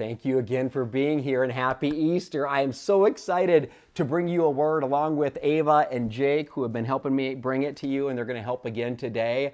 Thank you again for being here and happy Easter. I am so excited to bring you a word along with Ava and Jake, who have been helping me bring it to you, and they're going to help again today.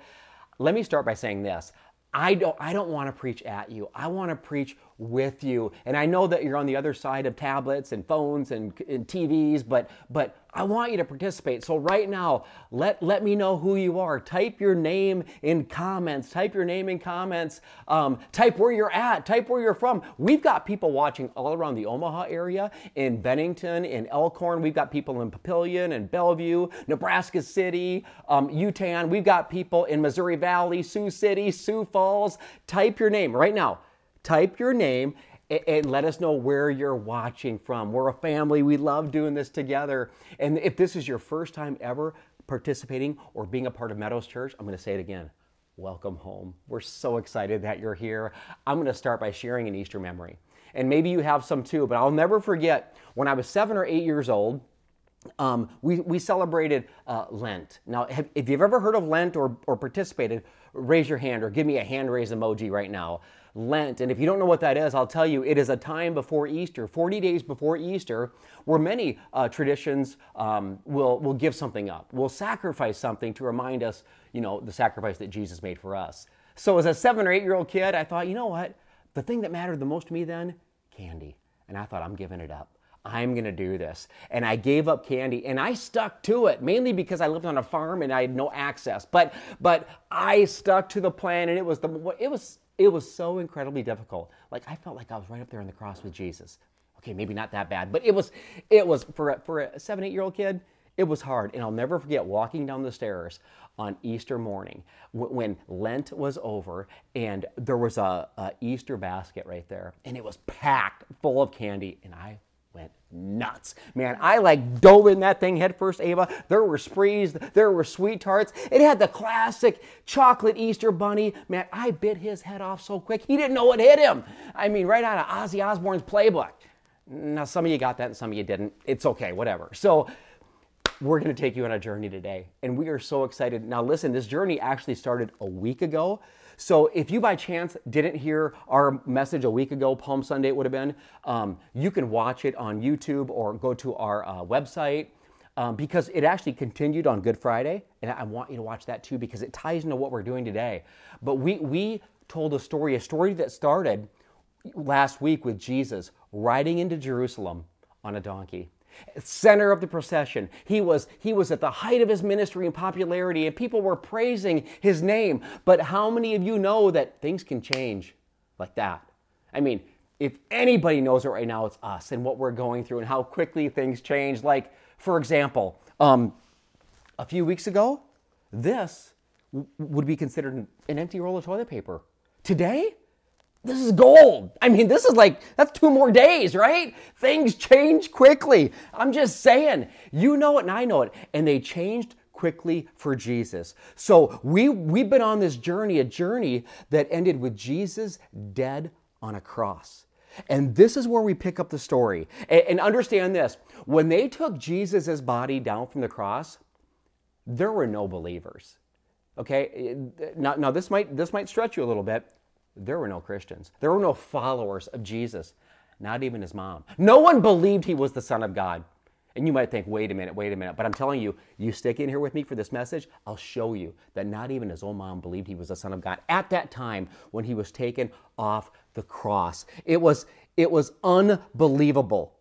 Let me start by saying this I don't, I don't want to preach at you. I want to preach with you. And I know that you're on the other side of tablets and phones and, and, TVs, but but I want you to participate. So right now, let let me know who you are. Type your name in comments. Type your name in comments. Um, type where you're at. Type where you're from. We've got people watching all around the Omaha area, in Bennington, in Elkhorn. We've got people in Papillion and Bellevue, Nebraska City, um, Yutan. We've got people in Missouri Valley, Sioux City, Sioux Falls. Type your name right now type your name and let us know where you're watching from. We're a family. We love doing this together. And if this is your first time ever participating or being a part of Meadows Church, I'm going to say it again. Welcome home. We're so excited that you're here. I'm going to start by sharing an Easter memory. And maybe you have some too, but I'll never forget when I was seven or eight years old. Um, we, we celebrated uh, Lent. Now, have, if you've ever heard of Lent or, or participated, raise your hand or give me a hand raise emoji right now. Lent. And if you don't know what that is, I'll tell you it is a time before Easter, 40 days before Easter, where many uh, traditions um, will, will give something up, will sacrifice something to remind us, you know, the sacrifice that Jesus made for us. So as a seven or eight year old kid, I thought, you know what? The thing that mattered the most to me then, candy. And I thought, I'm giving it up. I'm going to do this. And I gave up candy and I stuck to it, mainly because I lived on a farm and I had no access. But but I stuck to the plan and it was the it was it was so incredibly difficult. Like I felt like I was right up there on the cross with Jesus. Okay, maybe not that bad, but it was it was for a, for a 7 8 year old kid, it was hard. And I'll never forget walking down the stairs on Easter morning when Lent was over and there was a, a Easter basket right there and it was packed full of candy and I went nuts. Man, I like dove in that thing headfirst, Ava. There were sprees, there were sweet tarts. It had the classic chocolate Easter bunny. Man, I bit his head off so quick, he didn't know what hit him. I mean, right out of Ozzy Osbourne's playbook. Now, some of you got that and some of you didn't. It's okay, whatever. So, we're going to take you on a journey today, and we are so excited. Now, listen, this journey actually started a week ago. So if you by chance didn't hear our message a week ago, Palm Sunday it would have been, um, you can watch it on YouTube or go to our uh, website. Um, because it actually continued on Good Friday, and I want you to watch that too because it ties into what we're doing today. But we we told a story, a story that started last week with Jesus riding into Jerusalem on a donkey center of the procession. He was, he was at the height of his ministry and popularity, and people were praising his name. But how many of you know that things can change like that? I mean, if anybody knows it right now, it's us and what we're going through and how quickly things change. Like, for example, um, a few weeks ago, this w- would be considered an empty roll of toilet paper. Today, this is gold. I mean, this is like, that's two more days, right? Things change quickly. I'm just saying, you know it and I know it. And they changed quickly for Jesus. So we, we've been on this journey, a journey that ended with Jesus dead on a cross. And this is where we pick up the story. And, and understand this when they took Jesus' body down from the cross, there were no believers. Okay, now, now this might this might stretch you a little bit there were no Christians. There were no followers of Jesus, not even his mom. No one believed he was the Son of God. And you might think, wait a minute, wait a minute. But I'm telling you, you stick in here with me for this message, I'll show you that not even his own mom believed he was the Son of God at that time when he was taken off the cross. It was, it was unbelievable.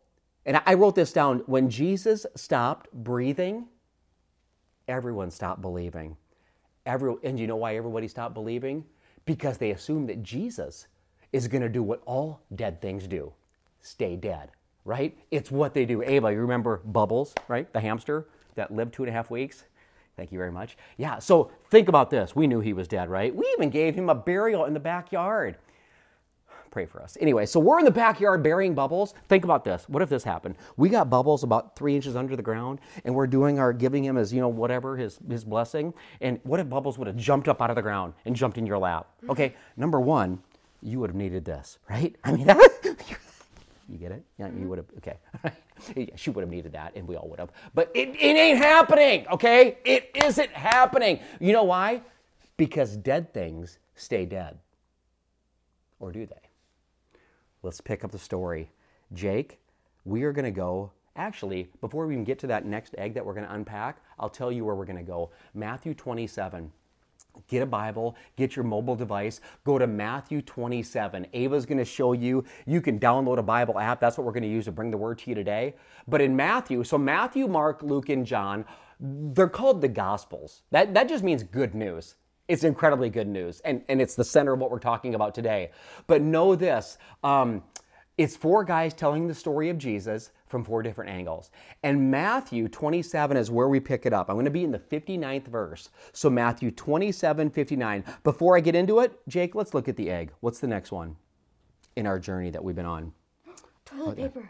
And I wrote this down. When Jesus stopped breathing, everyone stopped believing. Every, and you know why everybody stopped believing? Because they assume that Jesus is going to do what all dead things do stay dead, right? It's what they do. Ava, you remember Bubbles, right? The hamster that lived two and a half weeks? Thank you very much. Yeah, so think about this. We knew he was dead, right? We even gave him a burial in the backyard pray for us. Anyway, so we're in the backyard burying bubbles. Think about this. What if this happened? We got bubbles about three inches under the ground, and we're doing our giving him as, you know, whatever, his, his blessing. And what if bubbles would have jumped up out of the ground and jumped in your lap? Okay, number one, you would have needed this, right? I mean, you get it? Yeah, you would have, okay. yeah, she would have needed that, and we all would have. But it, it ain't happening, okay? It isn't happening. You know why? Because dead things stay dead. Or do they? Let's pick up the story. Jake, we are going to go. Actually, before we even get to that next egg that we're going to unpack, I'll tell you where we're going to go. Matthew 27. Get a Bible, get your mobile device, go to Matthew 27. Ava's going to show you. You can download a Bible app. That's what we're going to use to bring the word to you today. But in Matthew, so Matthew, Mark, Luke, and John, they're called the Gospels. That, that just means good news. It's incredibly good news, and, and it's the center of what we're talking about today. But know this um, it's four guys telling the story of Jesus from four different angles. And Matthew 27 is where we pick it up. I'm going to be in the 59th verse. So, Matthew 27, 59. Before I get into it, Jake, let's look at the egg. What's the next one in our journey that we've been on? Toilet paper.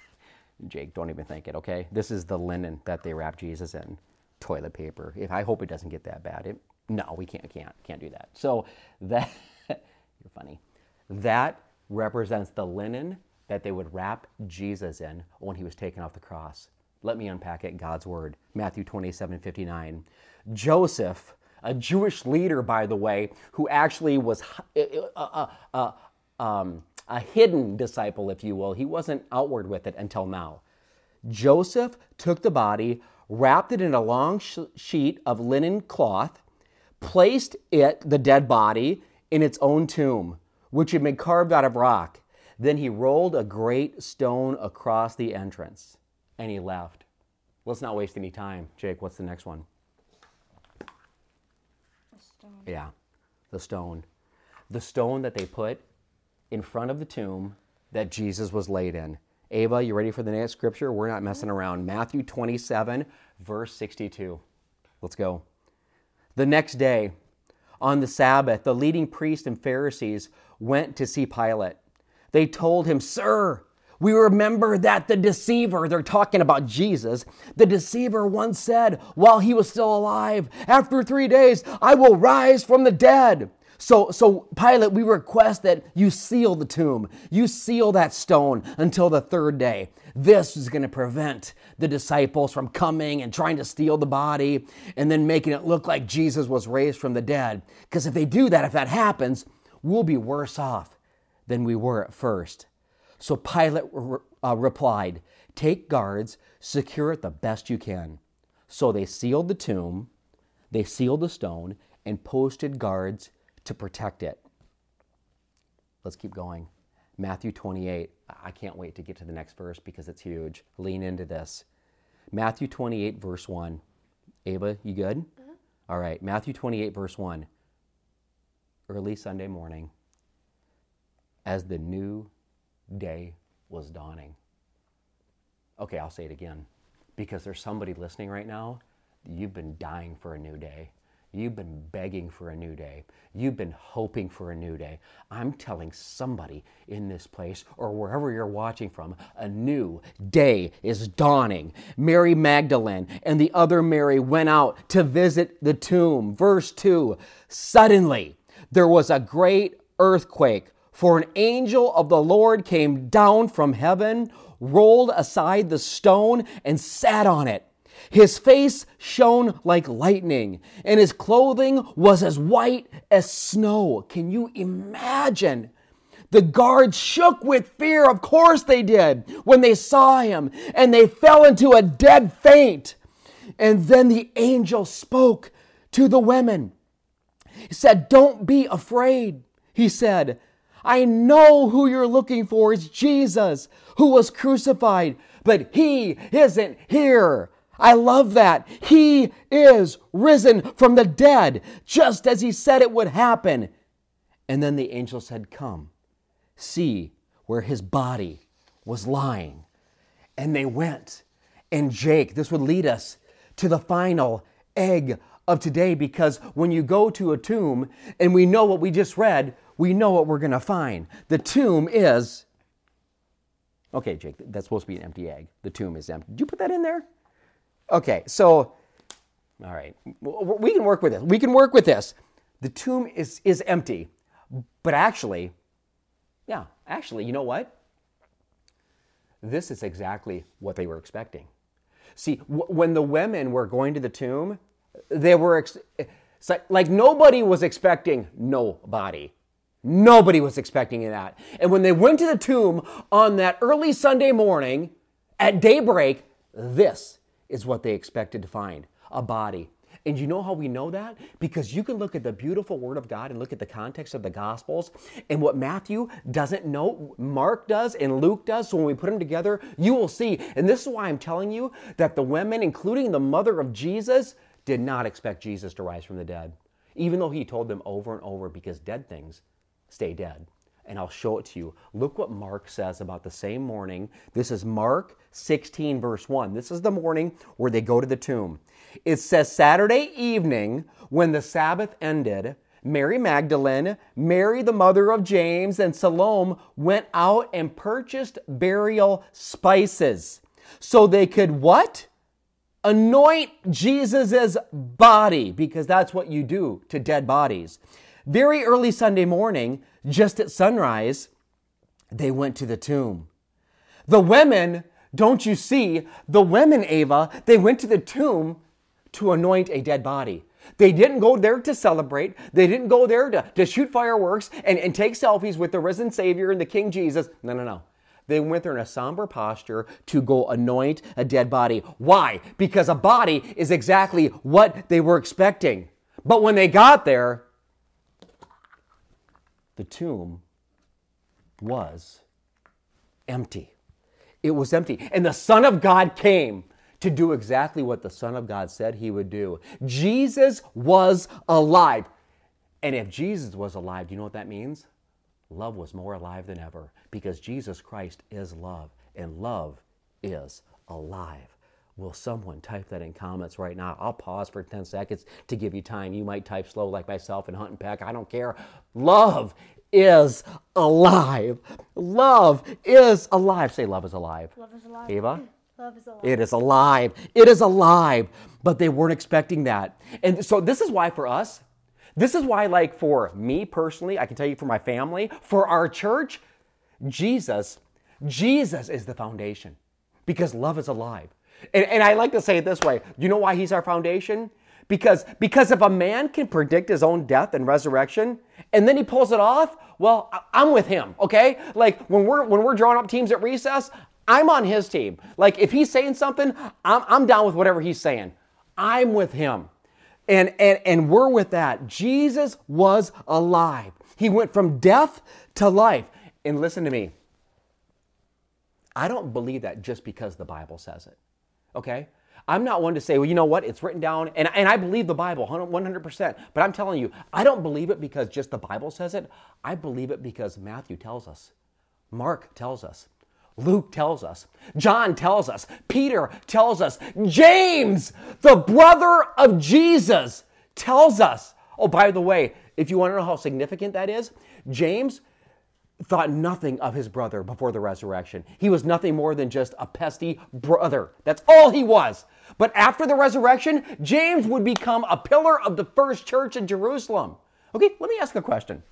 Jake, don't even think it, okay? This is the linen that they wrap Jesus in. Toilet paper. If I hope it doesn't get that bad. It, no, we can't, can't, can't do that. So that you're funny. That represents the linen that they would wrap Jesus in when he was taken off the cross. Let me unpack it God's word. Matthew 27 59. Joseph, a Jewish leader, by the way, who actually was a, a, a, um, a hidden disciple, if you will. He wasn't outward with it until now. Joseph took the body, wrapped it in a long sh- sheet of linen cloth, placed it, the dead body, in its own tomb, which had been carved out of rock. Then he rolled a great stone across the entrance and he left. Let's not waste any time. Jake, what's the next one? A stone. Yeah, the stone. The stone that they put in front of the tomb that Jesus was laid in. Ava, you ready for the next scripture? We're not messing mm-hmm. around. Matthew 27, verse 62. Let's go. The next day, on the Sabbath, the leading priests and Pharisees went to see Pilate. They told him, Sir, we remember that the deceiver, they're talking about Jesus, the deceiver once said while he was still alive, After three days, I will rise from the dead. So, so Pilate, we request that you seal the tomb. You seal that stone until the third day. This is going to prevent the disciples from coming and trying to steal the body and then making it look like Jesus was raised from the dead. Because if they do that, if that happens, we'll be worse off than we were at first. So Pilate uh, replied, Take guards, secure it the best you can. So they sealed the tomb, they sealed the stone, and posted guards to protect it. Let's keep going. Matthew 28. I can't wait to get to the next verse because it's huge. Lean into this. Matthew 28, verse 1. Ava, you good? Uh-huh. All right. Matthew 28, verse 1. Early Sunday morning, as the new day was dawning. Okay, I'll say it again because there's somebody listening right now. You've been dying for a new day. You've been begging for a new day. You've been hoping for a new day. I'm telling somebody in this place or wherever you're watching from, a new day is dawning. Mary Magdalene and the other Mary went out to visit the tomb. Verse 2 Suddenly there was a great earthquake, for an angel of the Lord came down from heaven, rolled aside the stone, and sat on it. His face shone like lightning, and his clothing was as white as snow. Can you imagine? The guards shook with fear, of course they did, when they saw him, and they fell into a dead faint. And then the angel spoke to the women. He said, Don't be afraid. He said, I know who you're looking for is Jesus, who was crucified, but he isn't here. I love that. He is risen from the dead, just as he said it would happen. And then the angel said, Come, see where his body was lying. And they went. And Jake, this would lead us to the final egg of today because when you go to a tomb and we know what we just read, we know what we're going to find. The tomb is. Okay, Jake, that's supposed to be an empty egg. The tomb is empty. Did you put that in there? Okay, so, all right, we can work with this. We can work with this. The tomb is, is empty, but actually, yeah, actually, you know what? This is exactly what they were expecting. See, w- when the women were going to the tomb, they were ex- like, like nobody was expecting nobody. Nobody was expecting that. And when they went to the tomb on that early Sunday morning at daybreak, this is what they expected to find a body. And you know how we know that? Because you can look at the beautiful Word of God and look at the context of the Gospels and what Matthew doesn't know, Mark does, and Luke does. So when we put them together, you will see. And this is why I'm telling you that the women, including the mother of Jesus, did not expect Jesus to rise from the dead, even though he told them over and over because dead things stay dead. And I'll show it to you. Look what Mark says about the same morning. This is Mark 16, verse 1. This is the morning where they go to the tomb. It says Saturday evening, when the Sabbath ended, Mary Magdalene, Mary the mother of James, and Salome went out and purchased burial spices so they could what? Anoint Jesus' body, because that's what you do to dead bodies. Very early Sunday morning, just at sunrise, they went to the tomb. The women, don't you see, the women, Ava, they went to the tomb to anoint a dead body. They didn't go there to celebrate. They didn't go there to, to shoot fireworks and, and take selfies with the risen Savior and the King Jesus. No, no, no. They went there in a somber posture to go anoint a dead body. Why? Because a body is exactly what they were expecting. But when they got there, the tomb was empty. It was empty. And the Son of God came to do exactly what the Son of God said he would do. Jesus was alive. And if Jesus was alive, do you know what that means? Love was more alive than ever because Jesus Christ is love and love is alive. Will someone type that in comments right now? I'll pause for 10 seconds to give you time. You might type slow like myself and Hunt and Peck. I don't care. Love is alive. Love is alive. Say, love is alive. Love is alive. Ava? Love is alive. It is alive. It is alive. But they weren't expecting that. And so this is why for us, this is why, like for me personally, I can tell you for my family, for our church, Jesus, Jesus is the foundation because love is alive. And, and I like to say it this way you know why he's our foundation? Because, because if a man can predict his own death and resurrection and then he pulls it off, well, I'm with him, okay? Like when we're when we're drawing up teams at recess, I'm on his team. Like if he's saying something, I'm, I'm down with whatever he's saying. I'm with him. And, and, and we're with that. Jesus was alive. He went from death to life. And listen to me. I don't believe that just because the Bible says it. Okay? I'm not one to say, well, you know what? It's written down, and, and I believe the Bible 100%. But I'm telling you, I don't believe it because just the Bible says it. I believe it because Matthew tells us, Mark tells us, Luke tells us, John tells us, Peter tells us, James, the brother of Jesus, tells us. Oh, by the way, if you want to know how significant that is, James thought nothing of his brother before the resurrection. He was nothing more than just a pesty brother. That's all he was. But after the resurrection, James would become a pillar of the first church in Jerusalem. Okay, let me ask a question.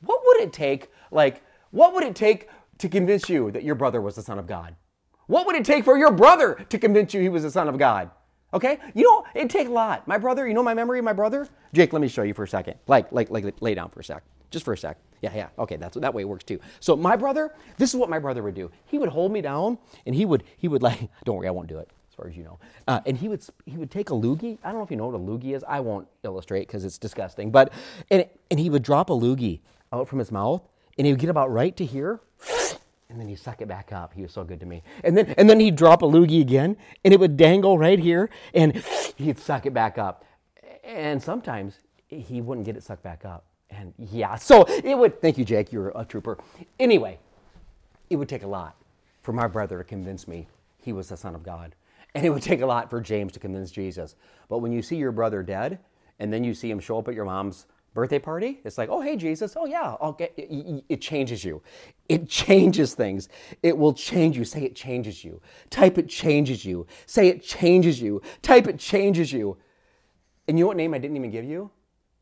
What would it take, like, what would it take to convince you that your brother was the Son of God? What would it take for your brother to convince you he was the Son of God? Okay? You know, it'd take a lot. My brother, you know my memory of my brother? Jake, let me show you for a second. Like, like, like, lay down for a sec. Just for a sec. Yeah, yeah. Okay, that's that way it works too. So my brother, this is what my brother would do. He would hold me down and he would he would like, don't worry, I won't do it as far as you know. Uh, and he would he would take a loogie. I don't know if you know what a loogie is. I won't illustrate because it's disgusting. But and and he would drop a loogie out from his mouth and he would get about right to here and then he'd suck it back up. He was so good to me. And then and then he'd drop a loogie again, and it would dangle right here, and he'd suck it back up. And sometimes he wouldn't get it sucked back up. And yeah, so it would. Thank you, Jake. You're a trooper. Anyway, it would take a lot for my brother to convince me he was the Son of God. And it would take a lot for James to convince Jesus. But when you see your brother dead, and then you see him show up at your mom's birthday party, it's like, oh, hey, Jesus. Oh, yeah, I'll get, it, it changes you. It changes things. It will change you. Say it changes you. Type it changes you. Say it changes you. Type it changes you. And you know what name I didn't even give you?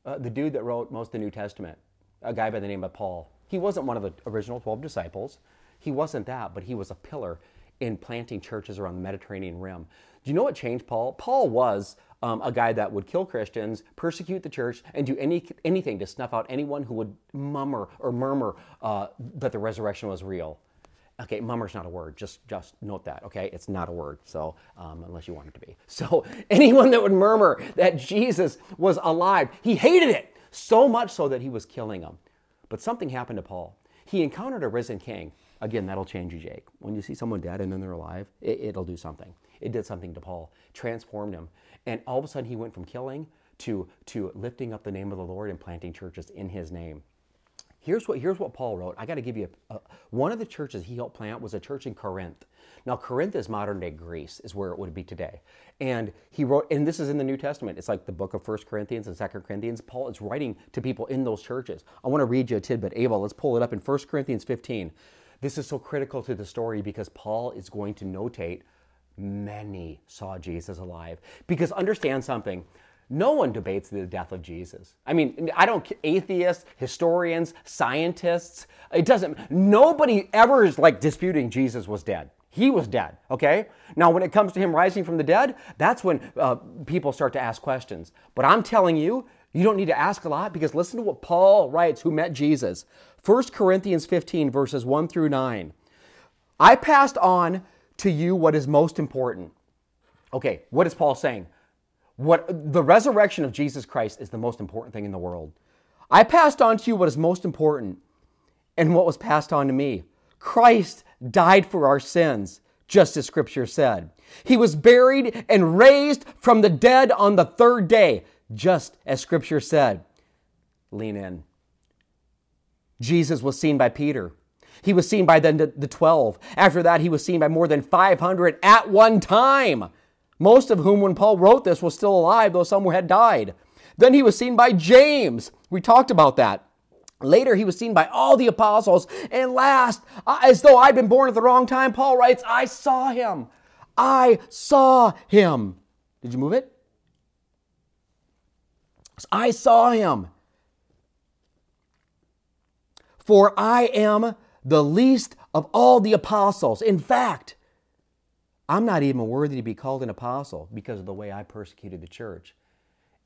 Uh, the dude that wrote most of the New Testament, a guy by the name of Paul. He wasn't one of the original 12 disciples. He wasn't that, but he was a pillar in planting churches around the Mediterranean rim. Do you know what changed Paul? Paul was um, a guy that would kill Christians, persecute the church, and do any, anything to snuff out anyone who would murmur or murmur uh, that the resurrection was real. Okay, mummer's not a word. Just just note that. Okay, it's not a word. So um, unless you want it to be. So anyone that would murmur that Jesus was alive, he hated it so much so that he was killing them. But something happened to Paul. He encountered a risen king. Again, that'll change you, Jake. When you see someone dead and then they're alive, it, it'll do something. It did something to Paul, transformed him, and all of a sudden he went from killing to to lifting up the name of the Lord and planting churches in His name. Here's what, here's what Paul wrote. I got to give you a, a, one of the churches he helped plant was a church in Corinth. Now, Corinth is modern day Greece, is where it would be today. And he wrote, and this is in the New Testament. It's like the book of First Corinthians and Second Corinthians. Paul is writing to people in those churches. I want to read you a tidbit. Ava, let's pull it up in First Corinthians 15. This is so critical to the story because Paul is going to notate many saw Jesus alive. Because understand something no one debates the death of Jesus. I mean, I don't atheists, historians, scientists, it doesn't nobody ever is like disputing Jesus was dead. He was dead, okay? Now, when it comes to him rising from the dead, that's when uh, people start to ask questions. But I'm telling you, you don't need to ask a lot because listen to what Paul writes, who met Jesus. 1 Corinthians 15, verses 1 through 9. I passed on to you what is most important. Okay, what is Paul saying? What the resurrection of Jesus Christ is the most important thing in the world. I passed on to you what is most important and what was passed on to me. Christ died for our sins, just as scripture said. He was buried and raised from the dead on the third day, just as scripture said. Lean in. Jesus was seen by Peter. He was seen by the, the 12. After that, he was seen by more than 500 at one time most of whom, when Paul wrote this, was still alive, though some had died. Then he was seen by James. We talked about that. Later, he was seen by all the apostles. And last, uh, as though I'd been born at the wrong time, Paul writes, I saw him. I saw him. Did you move it? I saw him. For I am the least of all the apostles. In fact, I'm not even worthy to be called an apostle because of the way I persecuted the church.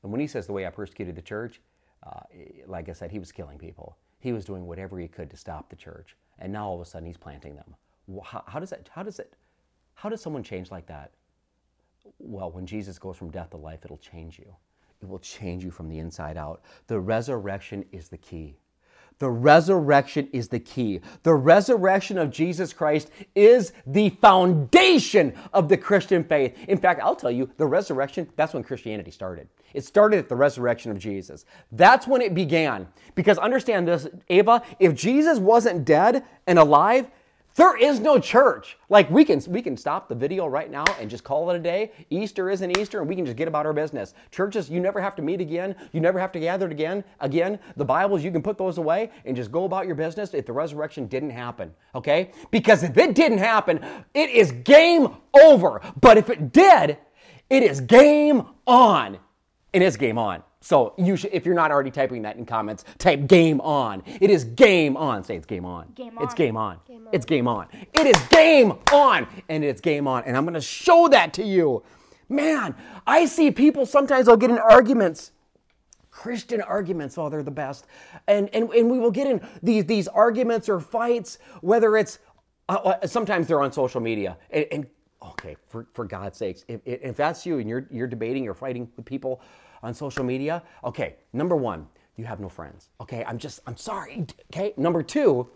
And when he says the way I persecuted the church, uh, like I said, he was killing people. He was doing whatever he could to stop the church. And now all of a sudden he's planting them. How, how does that, how does it, how does someone change like that? Well, when Jesus goes from death to life, it'll change you. It will change you from the inside out. The resurrection is the key. The resurrection is the key. The resurrection of Jesus Christ is the foundation of the Christian faith. In fact, I'll tell you, the resurrection, that's when Christianity started. It started at the resurrection of Jesus. That's when it began. Because understand this, Ava, if Jesus wasn't dead and alive, there is no church. Like we can we can stop the video right now and just call it a day. Easter isn't Easter and we can just get about our business. Churches, you never have to meet again. You never have to gather again. Again, the Bibles, you can put those away and just go about your business if the resurrection didn't happen. Okay? Because if it didn't happen, it is game over. But if it did, it is game on. It's game on. So you should, if you're not already typing that in comments, type game on. It is game on. Say it's game on. Game on. It's game on. Game on. It's game on. It is game on. And it's game on. And I'm going to show that to you. Man, I see people sometimes they'll get in arguments. Christian arguments, oh, they're the best. And, and, and we will get in these, these arguments or fights, whether it's, uh, uh, sometimes they're on social media. And, and okay, for, for God's sakes, if, if that's you and you're, you're debating or fighting with people on social media, okay, number one, you have no friends. Okay, I'm just, I'm sorry. Okay, number two,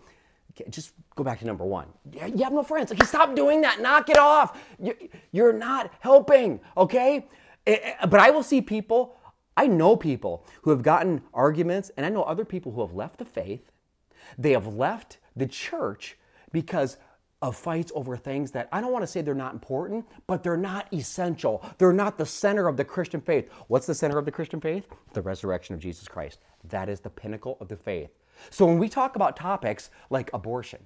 okay, just go back to number one. You have no friends. Okay, stop doing that. Knock it off. You- You're not helping. Okay, Eh, eh, but I will see people. I know people who have gotten arguments, and I know other people who have left the faith. They have left the church because of fights over things that I don't want to say they're not important, but they're not essential. They're not the center of the Christian faith. What's the center of the Christian faith? The resurrection of Jesus Christ. That is the pinnacle of the faith. So when we talk about topics like abortion,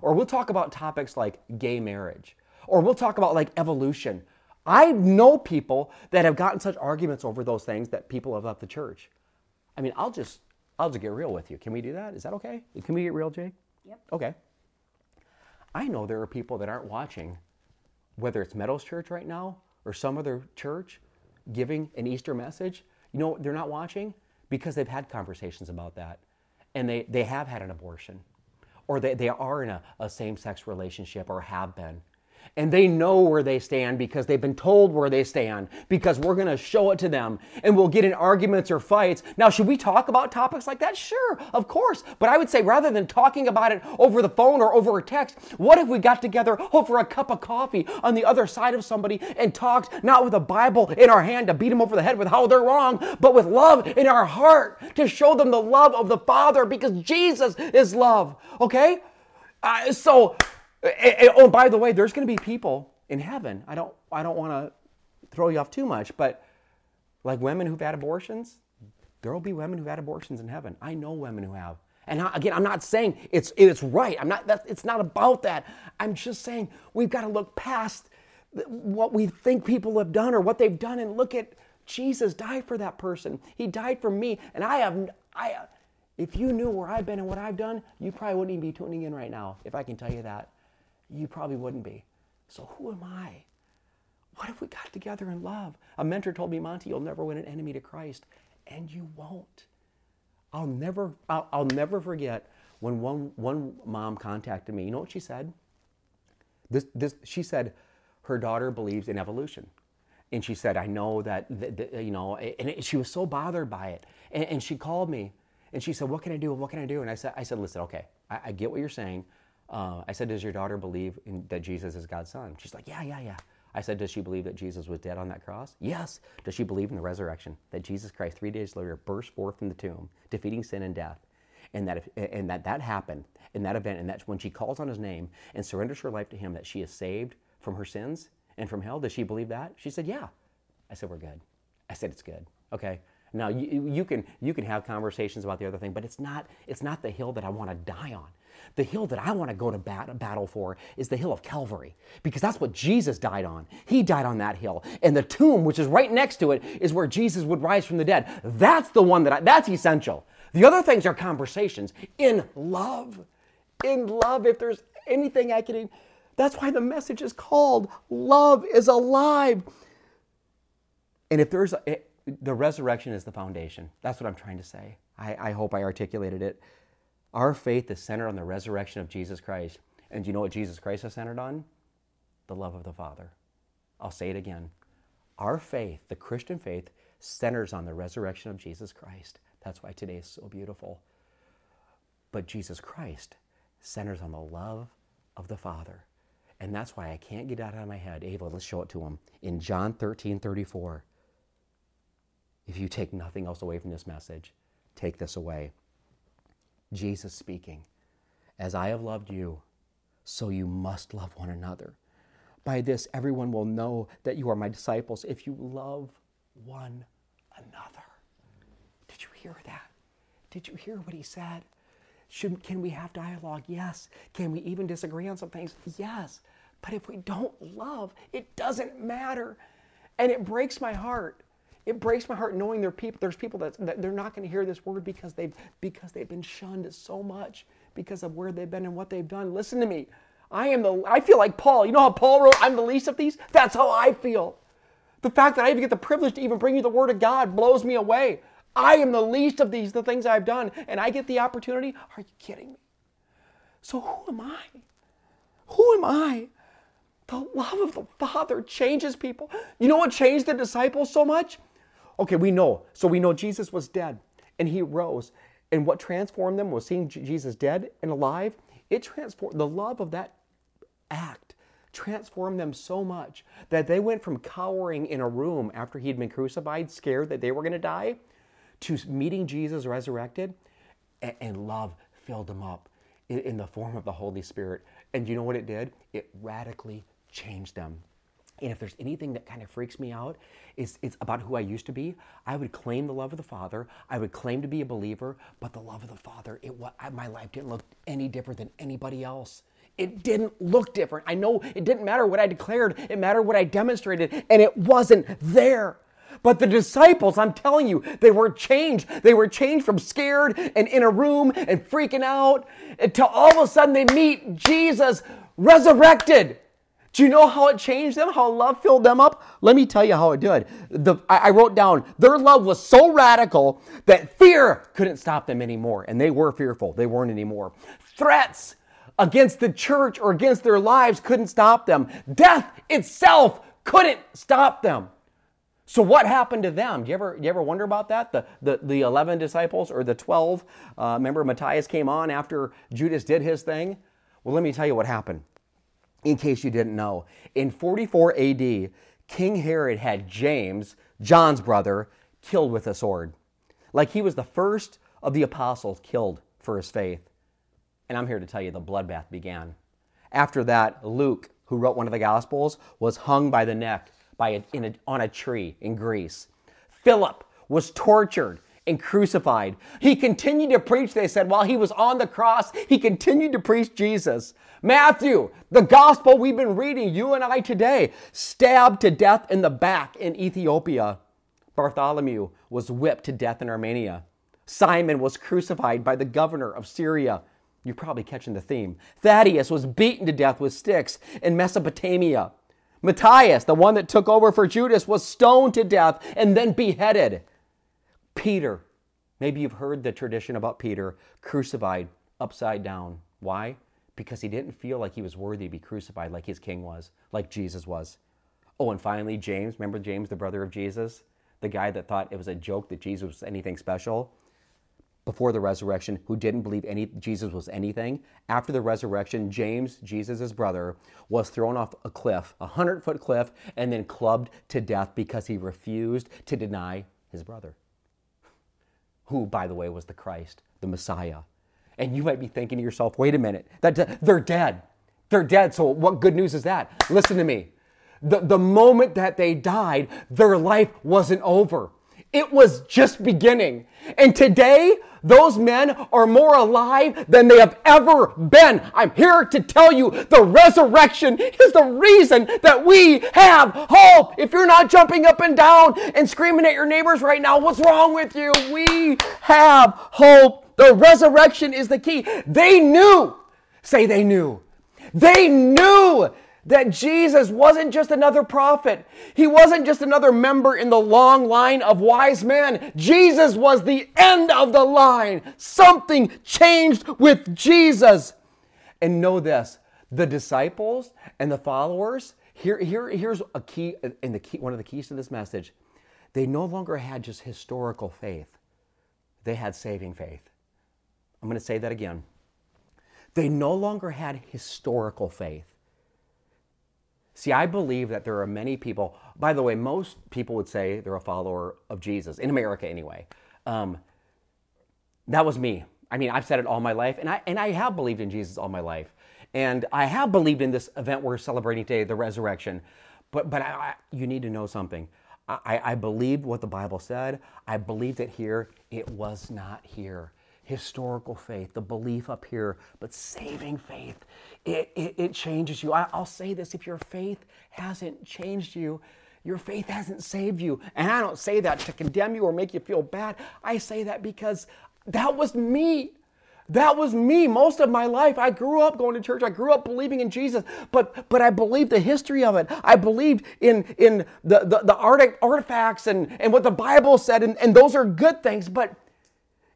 or we'll talk about topics like gay marriage, or we'll talk about like evolution, I know people that have gotten such arguments over those things that people have left the church. I mean, I'll just I'll just get real with you. Can we do that? Is that okay? Can we get real, Jake? Yep. Okay. I know there are people that aren't watching, whether it's Meadows Church right now or some other church giving an Easter message. You know, they're not watching because they've had conversations about that and they, they have had an abortion or they, they are in a, a same sex relationship or have been and they know where they stand because they've been told where they stand because we're going to show it to them and we'll get in arguments or fights. Now, should we talk about topics like that? Sure, of course. But I would say rather than talking about it over the phone or over a text, what if we got together over a cup of coffee on the other side of somebody and talked not with a Bible in our hand to beat them over the head with how they're wrong, but with love in our heart to show them the love of the Father because Jesus is love. Okay? Uh, so oh, by the way, there's going to be people in heaven. I don't, I don't want to throw you off too much, but like women who've had abortions, there will be women who've had abortions in heaven. I know women who have. And again, I'm not saying it's it's right. I'm not. That, it's not about that. I'm just saying we've got to look past what we think people have done or what they've done and look at Jesus died for that person. He died for me, and I have. I. If you knew where I've been and what I've done, you probably wouldn't even be tuning in right now. If I can tell you that you probably wouldn't be. So who am I? What if we got together in love? A mentor told me, Monty, you'll never win an enemy to Christ, and you won't. I'll never, I'll, I'll never forget when one, one mom contacted me. You know what she said? This, this, she said her daughter believes in evolution. And she said, I know that, you know, and it, she was so bothered by it. And, and, she called me and she said, What can I do? What can I do? And I said, I said Listen, okay, I, I get what you're saying. Uh, I said, Does your daughter believe in, that Jesus is God's son? She's like, Yeah, yeah, yeah. I said, Does she believe that Jesus was dead on that cross? Yes. Does she believe in the resurrection? That Jesus Christ, three days later, burst forth from the tomb, defeating sin and death? And that, if, and that that happened in that event, and that's when she calls on his name and surrenders her life to him, that she is saved from her sins and from hell. Does she believe that? She said, Yeah. I said, We're good. I said, It's good. Okay. Now you, you can you can have conversations about the other thing, but it's not it's not the hill that I want to die on. The hill that I want to go to bat- battle for is the hill of Calvary because that's what Jesus died on. He died on that hill. And the tomb, which is right next to it, is where Jesus would rise from the dead. That's the one that I, that's essential. The other things are conversations in love. In love, if there's anything I can. That's why the message is called Love is Alive. And if there's a, the resurrection is the foundation. That's what I'm trying to say. I, I hope I articulated it. Our faith is centered on the resurrection of Jesus Christ. And do you know what Jesus Christ is centered on? The love of the Father. I'll say it again. Our faith, the Christian faith, centers on the resurrection of Jesus Christ. That's why today is so beautiful. But Jesus Christ centers on the love of the Father. And that's why I can't get out of my head. Ava, let's show it to him. In John 13 34, if you take nothing else away from this message, take this away. Jesus speaking, As I have loved you, so you must love one another. By this, everyone will know that you are my disciples if you love one another. Did you hear that? Did you hear what he said? Should, can we have dialogue? Yes. Can we even disagree on some things? Yes. But if we don't love, it doesn't matter. And it breaks my heart it breaks my heart knowing there people, there's people that, that they're not going to hear this word because they've, because they've been shunned so much because of where they've been and what they've done. Listen to me. I am the, I feel like Paul. You know how Paul wrote, I'm the least of these? That's how I feel. The fact that I even get the privilege to even bring you the word of God blows me away. I am the least of these, the things I've done, and I get the opportunity. Are you kidding me? So who am I? Who am I? The love of the Father changes people. You know what changed the disciples so much? Okay, we know. So we know Jesus was dead and he rose. And what transformed them was seeing Jesus dead and alive. It transformed the love of that act transformed them so much that they went from cowering in a room after he'd been crucified, scared that they were going to die, to meeting Jesus resurrected, and, love filled them up in the form of the Holy Spirit. And you know what it did? It radically changed them. And if there's anything that kind of freaks me out, it's, it's about who I used to be. I would claim the love of the Father. I would claim to be a believer, but the love of the Father, it, my life didn't look any different than anybody else. It didn't look different. I know it didn't matter what I declared, it mattered what I demonstrated, and it wasn't there. But the disciples, I'm telling you, they were changed. They were changed from scared and in a room and freaking out until all of a sudden they meet Jesus resurrected. Do you know how it changed them? How love filled them up? Let me tell you how it did. The, I, I wrote down their love was so radical that fear couldn't stop them anymore. And they were fearful. They weren't anymore. Threats against the church or against their lives couldn't stop them. Death itself couldn't stop them. So what happened to them? Do you ever, you ever wonder about that? The, the, the 11 disciples or the 12? Uh, remember Matthias came on after Judas did his thing? Well, let me tell you what happened in case you didn't know. In 44 AD, King Herod had James, John's brother, killed with a sword. Like he was the first of the apostles killed for his faith. And I'm here to tell you the bloodbath began. After that, Luke, who wrote one of the Gospels, was hung by the neck by a, a, on a tree in Greece. Philip was tortured and crucified. He continued to preach, they said, while he was on the cross, he continued to preach Jesus. Matthew, the gospel we've been reading, you and I today, stabbed to death in the back in Ethiopia. Bartholomew was whipped to death in Armenia. Simon was crucified by the governor of Syria. You're probably catching the theme. Thaddeus was beaten to death with sticks in Mesopotamia. Matthias, the one that took over for Judas, was stoned to death and then beheaded. Peter, maybe you've heard the tradition about Peter, crucified upside down. Why? Because he didn't feel like he was worthy to be crucified like his king was, like Jesus was. Oh, and finally, James, remember James, the brother of Jesus? The guy that thought it was a joke that Jesus was anything special? before the resurrection who didn't believe any Jesus was anything. After the resurrection, James, Jesus' brother, was thrown off a cliff, a hundred foot cliff, and then clubbed to death because he refused to deny his brother who, by the way, was the Christ, the Messiah. And you might be thinking to yourself, wait a minute, that, they're dead. They're dead. So, what good news is that? Listen to me. The, the moment that they died, their life wasn't over. It was just beginning. And today, those men are more alive than they have ever been. I'm here to tell you the resurrection is the reason that we have hope. If you're not jumping up and down and screaming at your neighbors right now, what's wrong with you? We have hope. The resurrection is the key. They knew, say they knew. They knew that Jesus wasn't just another prophet. He wasn't just another member in the long line of wise men. Jesus was the end of the line. Something changed with Jesus. And know this the disciples and the followers, here, here, here's a key, and the key, one of the keys to this message. They no longer had just historical faith, they had saving faith. I'm going to say that again. They no longer had historical faith See, I believe that there are many people, by the way, most people would say they're a follower of Jesus, in America anyway. Um, that was me. I mean, I've said it all my life, and I, and I have believed in Jesus all my life. And I have believed in this event we're celebrating today, the resurrection. But, but I, I, you need to know something. I, I believed what the Bible said. I believed it here. It was not here historical faith, the belief up here, but saving faith, it, it, it changes you. I, I'll say this if your faith hasn't changed you, your faith hasn't saved you. And I don't say that to condemn you or make you feel bad. I say that because that was me. That was me most of my life. I grew up going to church. I grew up believing in Jesus, but but I believed the history of it. I believed in in the the, the artifacts and and what the Bible said, and, and those are good things. But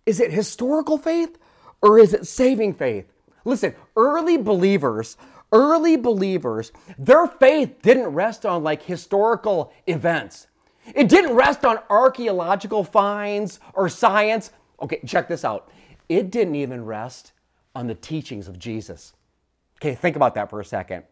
is it historical faith or is it saving faith? Listen, early believers, early believers, their faith didn't rest on like historical events. It didn't rest on archaeological finds or science. Okay, check this out. It didn't even rest on the teachings of Jesus. Okay, think about that for a second.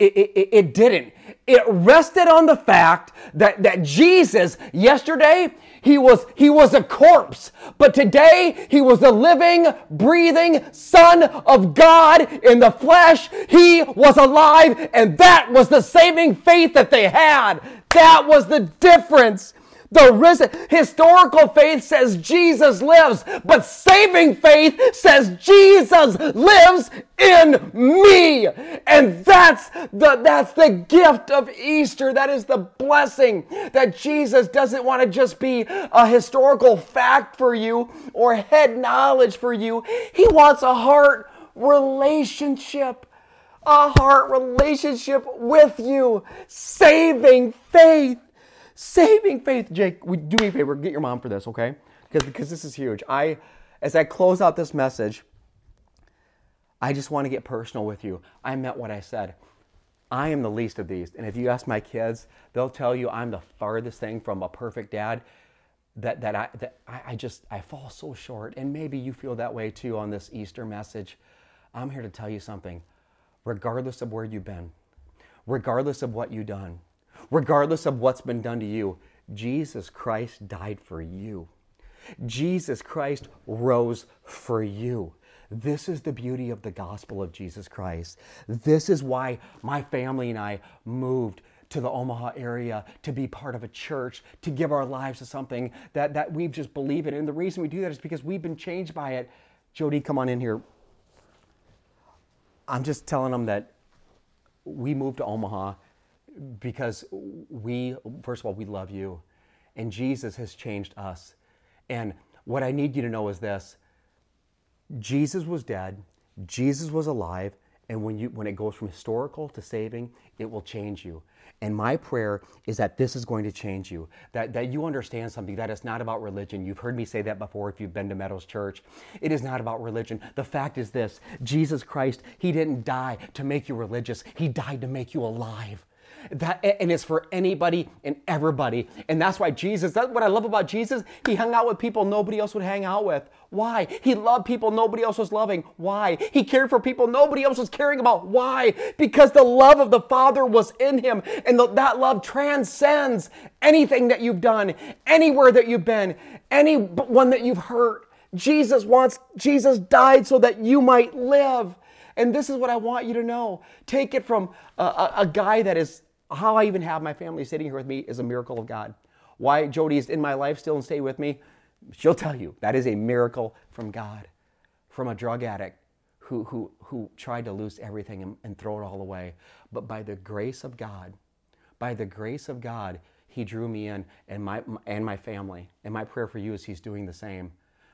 It, it, it, didn't. It rested on the fact that, that Jesus, yesterday, he was, he was a corpse, but today he was the living, breathing Son of God in the flesh. He was alive, and that was the saving faith that they had. That was the difference. The risen historical faith says Jesus lives, but saving faith says Jesus lives in me. And that's the that's the gift of Easter. That is the blessing that Jesus doesn't want to just be a historical fact for you or head knowledge for you. He wants a heart relationship. A heart relationship with you. Saving faith saving faith. Jake, do me a favor, get your mom for this, okay? Because because this is huge. I, as I close out this message, I just want to get personal with you. I meant what I said. I am the least of these, and if you ask my kids, they'll tell you I'm the farthest thing from a perfect dad. That that I that I, I just I fall so short, and maybe you feel that way too on this Easter message. I'm here to tell you something. Regardless of where you've been, regardless of what you've done, regardless of what's been done to you, Jesus Christ died for you. Jesus Christ rose for you. This is the beauty of the gospel of Jesus Christ. This is why my family and I moved to the Omaha area to be part of a church, to give our lives to something that, that we just believe in. And the reason we do that is because we've been changed by it. Jody, come on in here. I'm just telling them that we moved to Omaha because we, first of all, we love you, and Jesus has changed us. And what I need you to know is this Jesus was dead, Jesus was alive, and when, you, when it goes from historical to saving, it will change you. And my prayer is that this is going to change you, that, that you understand something, that it's not about religion. You've heard me say that before if you've been to Meadows Church. It is not about religion. The fact is this Jesus Christ, He didn't die to make you religious, He died to make you alive. That, and it's for anybody and everybody. And that's why Jesus, that's what I love about Jesus. He hung out with people nobody else would hang out with. Why? He loved people nobody else was loving. Why? He cared for people nobody else was caring about. Why? Because the love of the Father was in him. And the, that love transcends anything that you've done, anywhere that you've been, anyone that you've hurt. Jesus wants, Jesus died so that you might live. And this is what I want you to know. Take it from a, a, a guy that is how I even have my family sitting here with me is a miracle of God. Why Jody is in my life still and stay with me, she'll tell you that is a miracle from God, from a drug addict who, who, who tried to lose everything and, and throw it all away. But by the grace of God, by the grace of God, he drew me in and my, and my family. And my prayer for you is he's doing the same.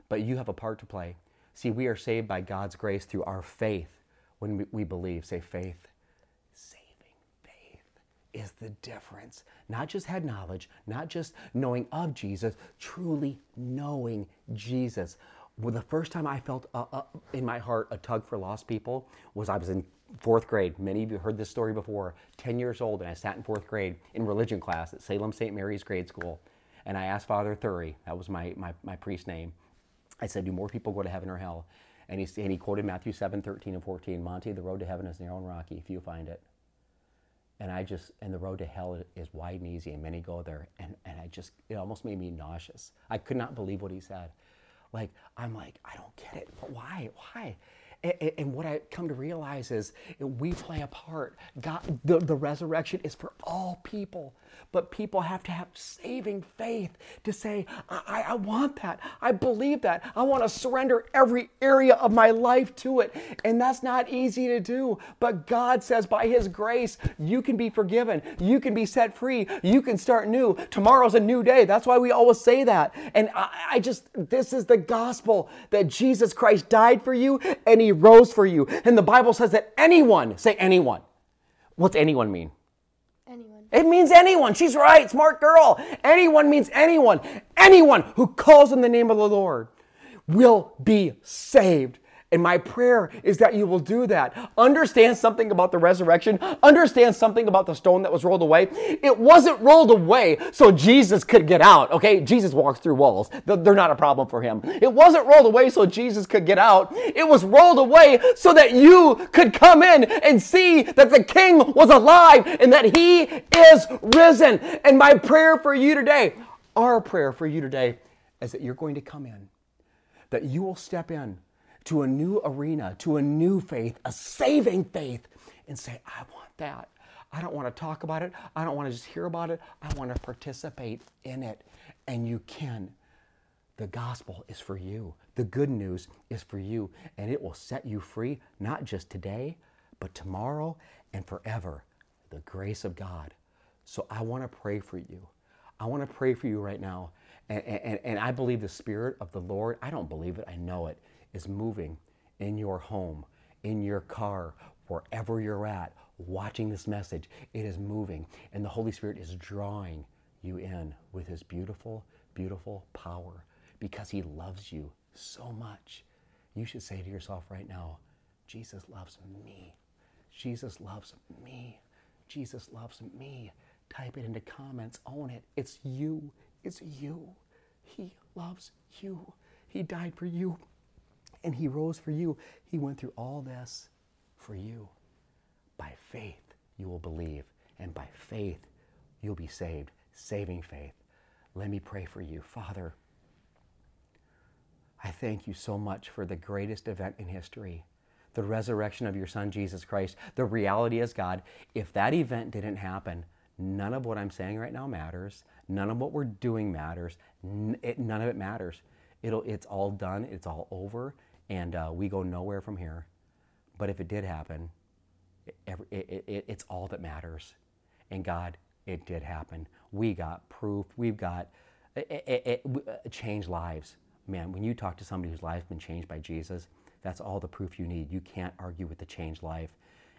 But you have a part to play. See, we are saved by God's grace through our faith when we, believe. Say faith Saving faith is the difference. Not just head knowledge, not just knowing of Jesus, truly knowing Jesus. Well, the first time I felt uh, uh, in my heart a tug for lost people was I was in fourth grade. Many of you heard this story before. 10 years old, and I sat in fourth grade in religion class at Salem St. Mary's grade school. And I asked Father Thury, that was my, my, my priest name, I said, Do more people go to heaven or hell? And he, and he quoted Matthew 7 13 and 14 Monty, the road to heaven is narrow and rocky if you find it and I just and the road to hell is wide and easy, and many go there. And and I just it almost made me nauseous. I could not believe what he said. Like I'm like I don't get it. But why? Why? And, what I come to realize is we play a part. God, the, the resurrection is for all people, but people have to have saving faith to say, I, I want that. I believe that. I want to surrender every area of my life to it. And that's not easy to do. But God says, by His grace, you can be forgiven. You can be set free. You can start new. Tomorrow's a new day. That's why we always say that. And I, I just, this is the gospel that Jesus Christ died for you and He rose for you. And the Bible says that anyone, say anyone. What's anyone mean? Anyone. It means anyone. She's right, smart girl. Anyone means anyone. Anyone who calls in the name of the Lord will be saved. And my prayer is that you will do that. Understand something about the resurrection. Understand something about the stone that was rolled away. It wasn't rolled away so Jesus could get out, okay? Jesus walks through walls, they're not a problem for him. It wasn't rolled away so Jesus could get out. It was rolled away so that you could come in and see that the King was alive and that he is risen. And my prayer for you today, our prayer for you today, is that you're going to come in, that you will step in to a new arena, to a new faith, a saving faith, and say, I want that. I don't want to talk about it. I don't want to just hear about it. I want to participate in it. and you can. The gospel is for you. The good news is for you, and it will set you free, not just today, but tomorrow and forever. The grace of God. So I want to pray for you. I want to pray for you right now. And, and, and I believe the Spirit of the Lord, I don't believe it, I know it, is moving in your home, in your car, wherever you're at, watching this message. It is moving, and the Holy Spirit is drawing you in with His beautiful, beautiful power because He loves you so much. You should say to yourself right now, Jesus loves me. Jesus loves me. Jesus loves me. Type it into comments. Own it. It's you. It's you. He loves you. He died for you and He rose for you. He went through all this for you. By faith, you will believe, and by faith, you'll be saved. Saving faith. Let me pray for you. Father, I thank you so much for the greatest event in history the resurrection of your Son, Jesus Christ. The reality is, God, if that event didn't happen, none of what I'm saying right now matters. None of what we're doing matters. None of it matters. It'll, it's all done, it's all over, and uh, we go nowhere from here. But if it did happen, it, it, it, it's all that matters. And God, it did happen. We got proof. We've got it, uh, changed lives. Man, when you talk to somebody whose life's been changed by Jesus, that's all the proof you need. You can't argue with the changed life.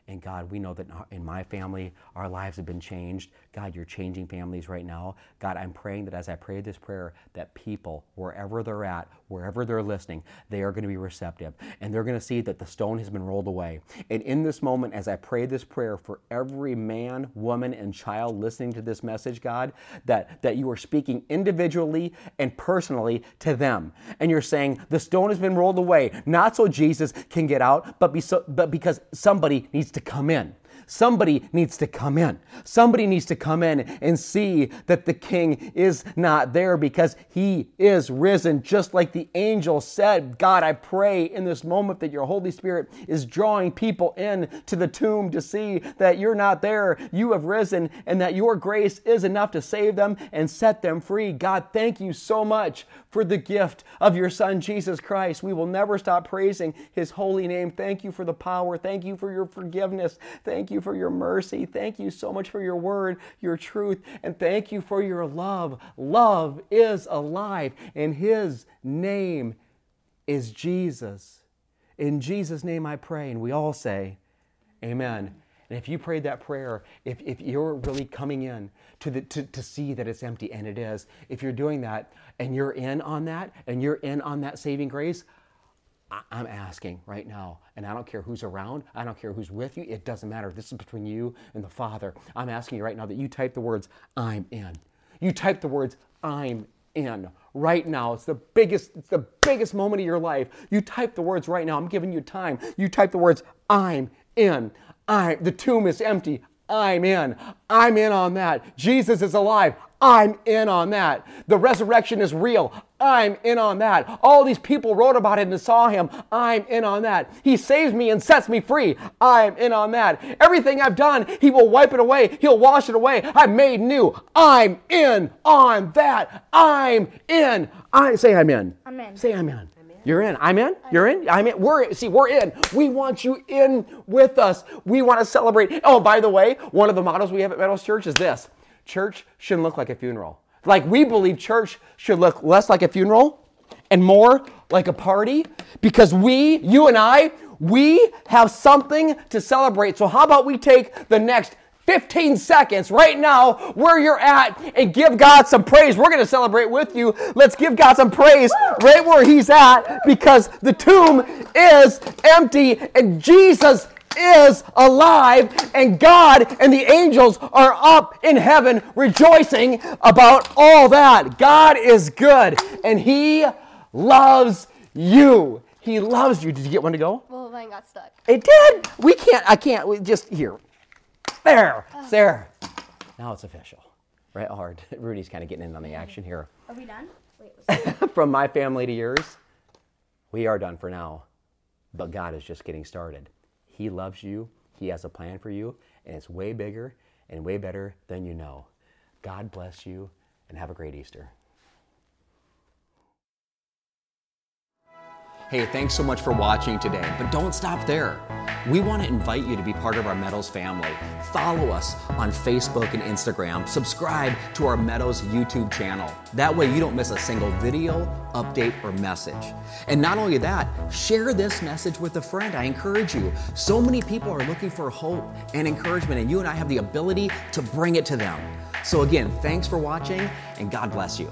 And God, we know that in my family, our lives have been changed. God, you're changing families right now. God, I'm praying that as I pray this prayer, that people, wherever they're at, wherever they're listening, they are going to be receptive. And they're going to see that the stone has been rolled away. And in this moment, as I pray this prayer for every man, woman, and child listening to this message, God, that, that you are speaking individually and personally to them. And you're saying, the stone has been rolled away, not so Jesus can get out, but, be so, but because somebody needs to to come in. Somebody needs to come in. Somebody needs to come in and see that the king is not there because he is risen, just like the angel said. God, I pray in this moment that your Holy Spirit is drawing people in to the tomb to see that you're not there. You have risen and that your grace is enough to save them and set them free. God, thank you so much for the gift of your Son, Jesus Christ. We will never stop praising his holy name. Thank you for the power. Thank you for your forgiveness. Thank you for your mercy. Thank you so much for your word, your truth, and thank you for your love. Love is alive, and his name is Jesus. In Jesus' name I pray, and we all say, Amen. And if you prayed that prayer, if, if you're really coming in to, the, to, to see that it's empty, and it is, if you're doing that and you're in on that and you're in on that saving grace, I'm asking right now, and I don't care who's around, I don't care who's with you, it doesn't matter. This is between you and the Father. I'm asking you right now that you type the words, I'm in. You type the words, I'm in right now. It's the biggest, it's the biggest moment of your life. You type the words right now. I'm giving you time. You type the words, I'm in. I, the tomb is empty. I'm in. I'm in on that. Jesus is alive. I'm in on that. The resurrection is real. I'm in on that. All these people wrote about it and saw him. I'm in on that. He saves me and sets me free. I'm in on that. Everything I've done, he will wipe it away. He'll wash it away. I'm made new. I'm in on that. I'm in. I say I'm in. I'm in. Say I'm in. You're in. I'm in. You're in. I'm in. We're see. We're in. We want you in with us. We want to celebrate. Oh, by the way, one of the models we have at Meadows Church is this: Church shouldn't look like a funeral. Like we believe church should look less like a funeral and more like a party because we, you and I, we have something to celebrate. So how about we take the next 15 seconds right now where you're at and give God some praise. We're going to celebrate with you. Let's give God some praise right where He's at because the tomb is empty and Jesus is alive and God and the angels are up in heaven rejoicing about all that. God is good and He loves you. He loves you. Did you get one to go? Well, mine got stuck. It did. We can't. I can't. We just here. There, there. Now it's official. Right hard. Oh, Rudy's kind of getting in on the action here. Are we done? Wait, From my family to yours, we are done for now. But God is just getting started. He loves you, He has a plan for you, and it's way bigger and way better than you know. God bless you, and have a great Easter. Hey, thanks so much for watching today, but don't stop there. We want to invite you to be part of our Meadows family. Follow us on Facebook and Instagram. Subscribe to our Meadows YouTube channel. That way you don't miss a single video, update, or message. And not only that, share this message with a friend. I encourage you. So many people are looking for hope and encouragement, and you and I have the ability to bring it to them. So, again, thanks for watching, and God bless you.